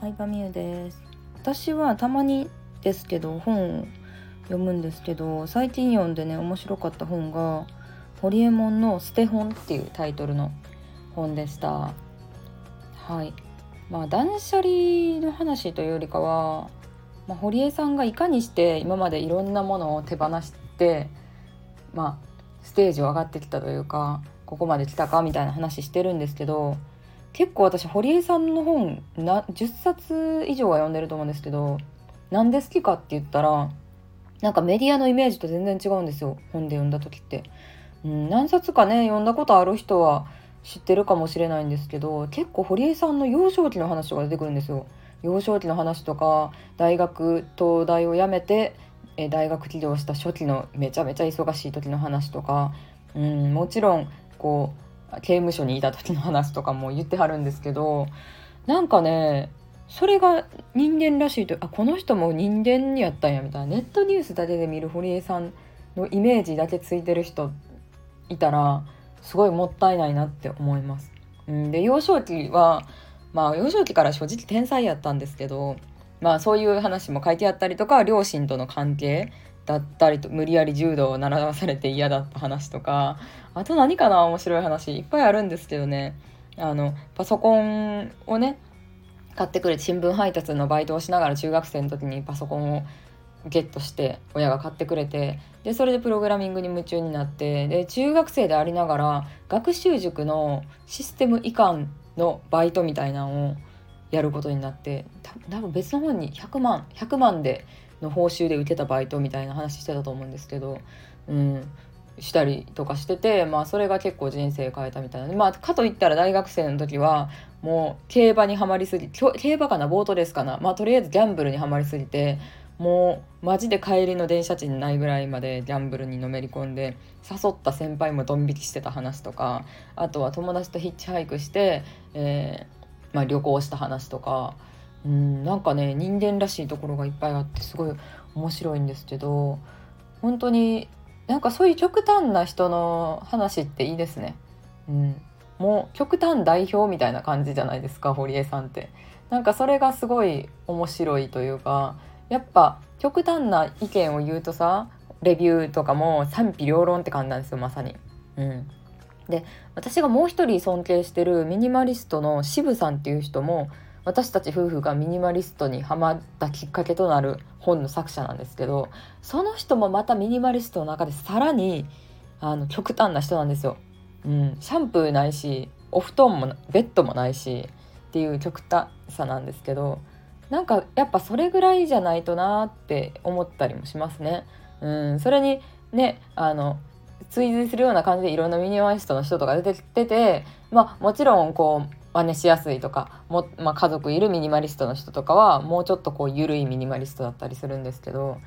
相葉美優です。私はたまにですけど本を読むんですけど最近読んでね面白かった本がホリエモンの捨て本っていうタイトルの本でした。はい。まあ断捨離の話というよりかは、まあ、堀江さんがいかにして今までいろんなものを手放してまあステージを上がってきたというかここまで来たかみたいな話してるんですけど結構私堀江さんの本な10冊以上は読んでると思うんですけどなんで好きかって言ったらなんかメディアのイメージと全然違うんですよ本で読んだ時って。うん、何冊かね読んだことある人は知ってるかもしれないんですけど結構堀江さんの幼少期の話とか出てくるんですよ。幼少期の話とか大学東大を辞めてえ大学起業した初期のめちゃめちゃ忙しい時の話とか、うん、もちろんこう刑務所にいた時の話とかも言ってはるんですけどなんかねそれが人間らしいとあこの人も人間やったんやみたいなネットニュースだけで見る堀江さんのイメージだけついてる人いたらすごいもったいないなって思います。うん、で幼少期はまあ幼少期から正直天才やったんですけどまあそういう話も書いてあったりとか両親との関係だったりと無理やり柔道を習わされて嫌だった話とかあと何かな面白い話いっぱいあるんですけどね。あのパソコンをね買ってくれて新聞配達のバイトをしながら中学生の時にパソコンをゲットして親が買ってくれてでそれでプログラミングに夢中になってで中学生でありながら学習塾のシステム移管のバイトみたいなのをやることになって多分別の本に100万100万での報酬で受けたバイトみたいな話してたと思うんですけど、うん、したりとかしてて、まあ、それが結構人生変えたみたいな。まあ、かといったら大学生の時はもう競馬にはまりすぎ競馬かなボートレースかな、まあ、とりあえずギャンブルにはまりすぎてもうマジで帰りの電車賃ないぐらいまでギャンブルにのめり込んで誘った先輩もドン引きしてた話とかあとは友達とヒッチハイクして、えーまあ、旅行した話とか。うんなんかね人間らしいところがいっぱいあってすごい面白いんですけど本当になんかそういう極端な人の話っていいですね。うん、もう極端代表みたいな感じじゃないですか堀江さんって。なんかそれがすごい面白いというかやっぱ極端な意見を言うとさレビューとかも賛否両論って感じなんですよまさに。うん、で私がもう一人尊敬してるミニマリストの渋さんっていう人も私たち夫婦がミニマリストにハマったきっかけとなる本の作者なんですけどその人もまたミニマリストの中でさらにあの極端な人なんですよ。うん、シャンプーないしお布団もベッドもないしっていう極端さなんですけどなんかやっぱそれぐらいじゃないとなって思ったりもしますね。うん、それにねあの追随するような感じでいろんなミニマリストの人とか出てきててまあもちろんこう真似しやすいとかも、まあ、家族いるミニマリストの人とかはもうちょっとこう緩いミニマリストだったりするんですけど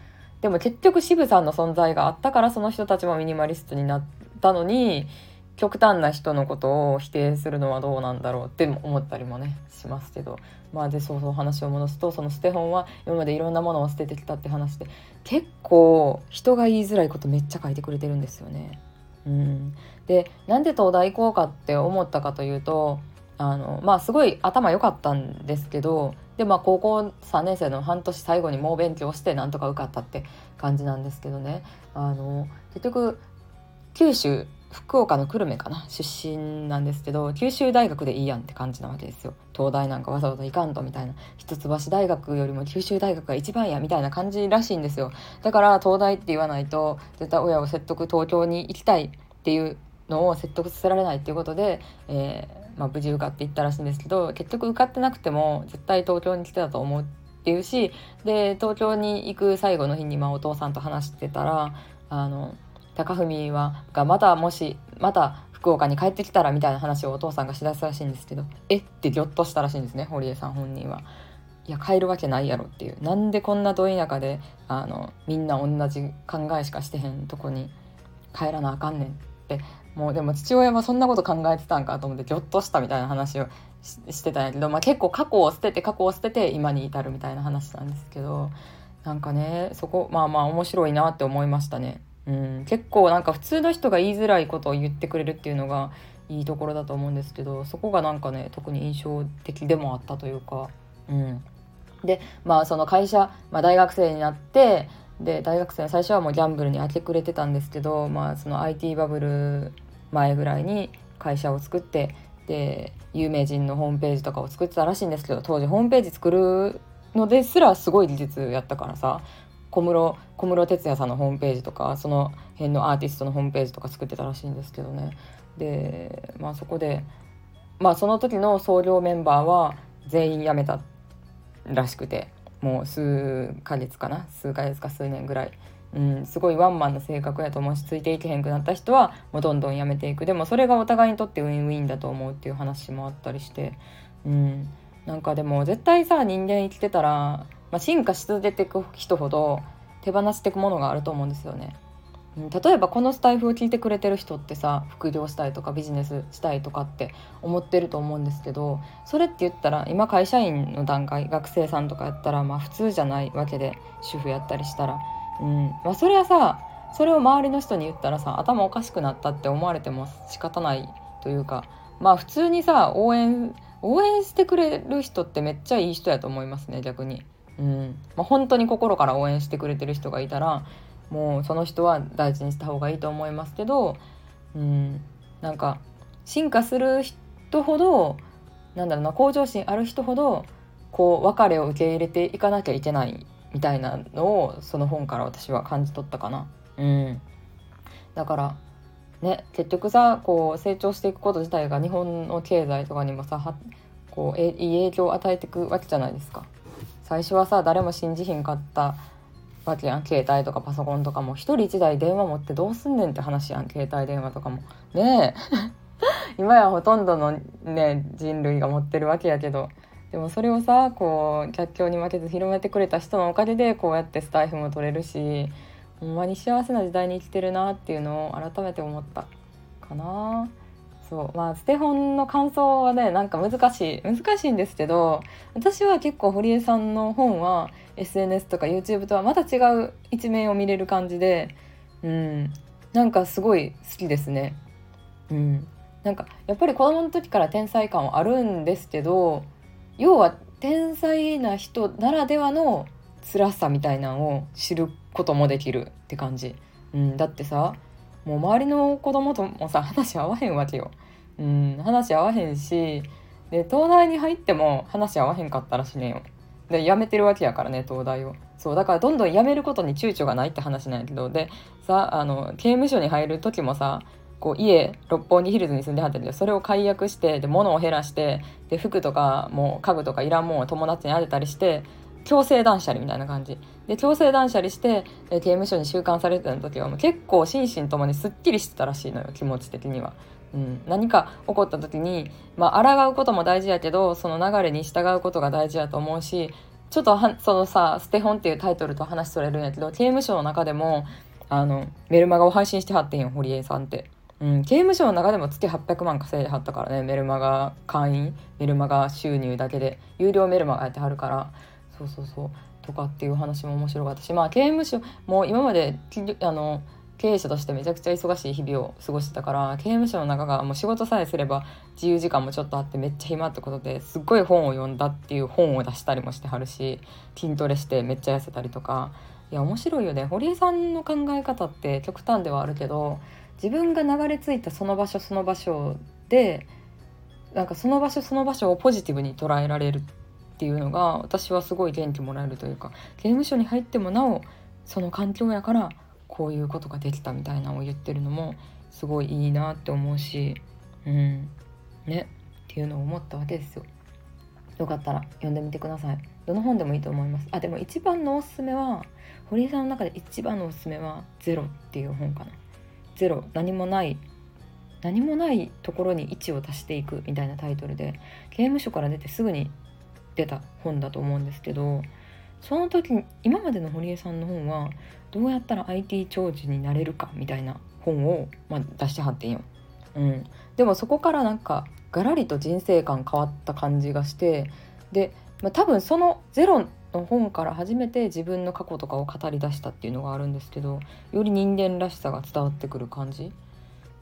でも結局渋さんの存在があったからその人たちもミニマリストになったのに極端な人のことを否定するのはどうなんだろうって思ったりもねしますけど。まあでそうそう話を戻すとその捨て本は今までいろんなものを捨ててきたって話で結構人が言いづらいことめっちゃ書いてくれてるんですよね。うん、でなんで東大行こうかって思ったかというとあのまあすごい頭良かったんですけどでまあ高校3年生の半年最後に猛勉強してなんとか受かったって感じなんですけどね。あの結局九州福岡の久留米かな？出身なんですけど九州大学でいいやんって感じなわけですよ。東大なんかわざわざ行かんとみたいな。一橋大学よりも九州大学が一番やみたいな感じらしいんですよ。だから東大って言わないと絶対親を説得東京に行きたいっていうのを説得させられないっていうことで、えーまあ、無事受かっていったらしいんですけど結局受かってなくても絶対東京に来てたと思うっていうしで東京に行く最後の日にまあお父さんと話してたらあの高文はがまたもしまた福岡に帰ってきたらみたいな話をお父さんがしだすらしいんですけどえ？ってぎょっとしたらしいんですね堀江さん本人は。いや帰るわけないやろっていうなんでこんなど田舎であのみんな同じ考えしかしてへんとこに帰らなあかんねんってもうでも父親はそんなこと考えてたんかと思ってぎょっとしたみたいな話をしてたんやけど、まあ、結構過去を捨てて過去を捨てて今に至るみたいな話なんですけどなんかねそこまあまあ面白いなって思いましたね。うん、結構なんか普通の人が言いづらいことを言ってくれるっていうのがいいところだと思うんですけどそこがなんかね特に印象的でもあったというか、うん、でまあその会社、まあ、大学生になってで大学生の最初はもうギャンブルに明け暮れてたんですけど、まあ、その IT バブル前ぐらいに会社を作ってで有名人のホームページとかを作ってたらしいんですけど当時ホームページ作るのですらすごい技術やったからさ。小室小室哲哉さんのホームページとかその辺のアーティストのホームページとか作ってたらしいんですけどね。でまあそこでまあその時の創業メンバーは全員辞めたらしくてもう数ヶ月かな？数ヶ月か数年ぐらい、うん、すごいワンマンの性格やと思うしついていけへんくなった人はもうどんどん辞めていく。でもそれがお互いにとってウィンウィンだと思うっていう話もあったりして、うん、なんかでも絶対さ人間生きてたら、まあ、進化し続けていく人ほど手放していくものがあると思うんですよね。例えばこのスタイフを聞いてくれてる人ってさ副業したいとかビジネスしたいとかって思ってると思うんですけどそれって言ったら今会社員の段階学生さんとかやったらまあ普通じゃないわけで主婦やったりしたら、うんまあ、それはさそれを周りの人に言ったらさ頭おかしくなったって思われても仕方ないというかまあ普通にさ応援応援してくれる人ってめっちゃいい人やと思いますね逆に。うんまあ、本当に心から応援してくれてる人がいたらもうその人は大事にした方がいいと思いますけど、うん、なんか進化する人ほどなんだろうな向上心ある人ほどこう別れを受け入れていかなきゃいけないみたいなのをその本から私は感じ取ったかな。うん、だからね結局さこう成長していくこと自体が日本の経済とかにもさこういい影響を与えていくわけじゃないですか。最初はさ誰も信じひんかったわけやん。携帯とかパソコンとかも一人一台電話持ってどうすんねんって話やん。携帯電話とかも。ねえ。今やほとんどのね人類が持ってるわけやけど。でもそれをさこう逆境に負けず広めてくれた人のおかげでこうやってスタイフも取れるしほんまに幸せな時代に生きてるなっていうのを改めて思ったかな。そうまあステホンの感想はねなんか難しい難しいんですけど私は結構堀江さんの本は SNS とか YouTube とはまた違う一面を見れる感じでうんなんかすごい好きですね。うん、なんかやっぱり子供の時から天才感はあるんですけど要は天才な人ならではの辛さみたいなのを知ることもできるって感じ、うん、だってさもう周りの子供ともさ話合わへんわけよ、うん、話合わへんしで東大に入っても話合わへんかったらしねえよ。で辞めてるわけやからね東大を。そうだからどんどん辞めることに躊躇がないって話なんやけど。でさあの刑務所に入る時もさこう家六本木ヒルズに住んではったけどそれを解約してで物を減らしてで服とかもう家具とかいらんもんを友達にあげたりして強制断捨離みたいな感じで強制断捨離して刑務所に収監されてた時はもう結構心身ともにすっきりしてたらしいのよ気持ち的には。うん、何か起こった時に、まあ抗うことも大事やけどその流れに従うことが大事やと思うしちょっとはそのさ「ステホン」っていうタイトルと話それるんやけど刑務所の中でもあのメルマガを配信してはってんよ堀江さんって。うん、刑務所の中でも月800万稼いではったからねメルマガ会員メルマガ収入だけで有料メルマガやってはるからそうそうそう。とかっていう話も面白かったしまあ刑務所もう今まであの経営者としてめちゃくちゃ忙しい日々を過ごしてたから刑務所の中がもう仕事さえすれば自由時間もちょっとあってめっちゃ暇ってことですっごい本を読んだっていう本を出したりもしてはるし筋トレしてめっちゃ痩せたりとか。いや面白いよね。堀江さんの考え方って極端ではあるけど自分が流れ着いたその場所その場所でなんかその場所その場所をポジティブに捉えられるっていうのが私はすごい元気もらえるというか刑務所に入ってもなおその環境やからこういうことができたみたいなのを言ってるのもすごいいいなって思うしうんねっていうのを思ったわけですよ。よかったら読んでみてください。どの本でもいいと思います。あでも一番のおすすめは堀井さんの中で一番のおすすめは「ゼロ」っていう本かな。ゼロ何もない何もないところに位置を足していくみたいなタイトルで刑務所から出てすぐに出た本だと思うんですけどその時今までの堀江さんの本はどうやったら IT 長寿になれるかみたいな本を、まあ、出してはってんよ。うん、でもそこからなんかガラリと人生観変わった感じがしてで、まあ、多分そのゼロの本から初めて自分の過去とかを語り出したっていうのがあるんですけどより人間らしさが伝わってくる感じ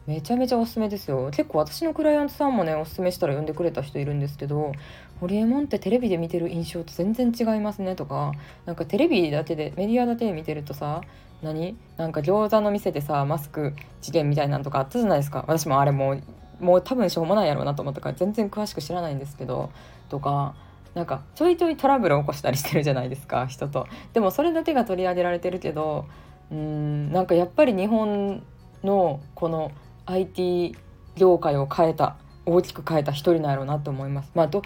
めちゃめちゃおすすめですよ。結構私のクライアントさんもねおすすめしたら呼んでくれた人いるんですけど「ホリエモンってテレビで見てる印象と全然違いますね」とかなんかテレビだけでメディアだけで見てるとさ何？なんか餃子の店でさマスク事件みたいなのとかあったじゃないですか。私もあれもうもう多分しょうもないやろうなと思ったから全然詳しく知らないんですけどとかなんかちょいちょいトラブル起こしたりしてるじゃないですか人と。でもそれだけが取り上げられてるけどうんなんかやっぱり日本のこの IT 業界を変えた大きく変えた一人なんやろうなと思います。まあ、ど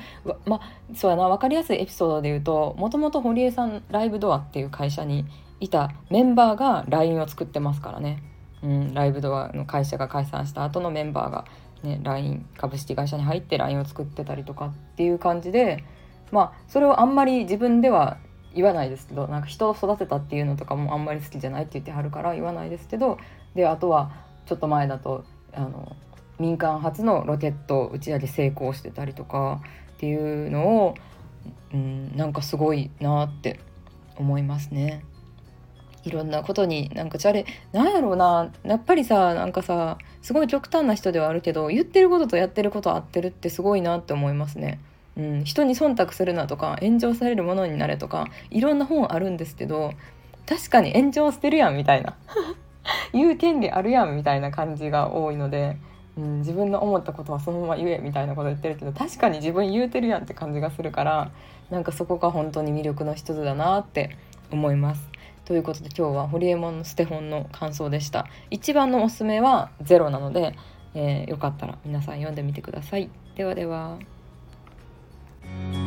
まあ、そうやな分かりやすいエピソードで言うともともと堀江さんライブドアっていう会社にいたメンバーが LINE を作ってますからね、うん、ライブドアの会社が解散した後のメンバーが、ね、LINE 株式会社に入って LINE を作ってたりとかっていう感じでまあそれをあんまり自分では言わないですけどなんか人を育てたっていうのとかもあんまり好きじゃないって言ってはるから言わないですけどであとはちょっと前だとあの民間初のロケット打ち上げ成功してたりとかっていうのを、うん、なんかすごいなって思いますね。いろんなことになんかじゃれなんやろうなやっぱりさなんかさすごい極端な人ではあるけど言ってることとやってること合ってるってすごいなって思いますね。うん、人に忖度するなとか炎上されるものになれとかいろんな本あるんですけど確かに炎上してるやんみたいな言う権利あるやんみたいな感じが多いので、うん、自分の思ったことはそのまま言えみたいなこと言ってるけど確かに自分言うてるやんって感じがするからなんかそこが本当に魅力の一つだなって思います。ということで今日はホリエモンのステホンの感想でした。一番のおすすめはゼロなので、えー、よかったら皆さん読んでみてください。ではでは。Thank you.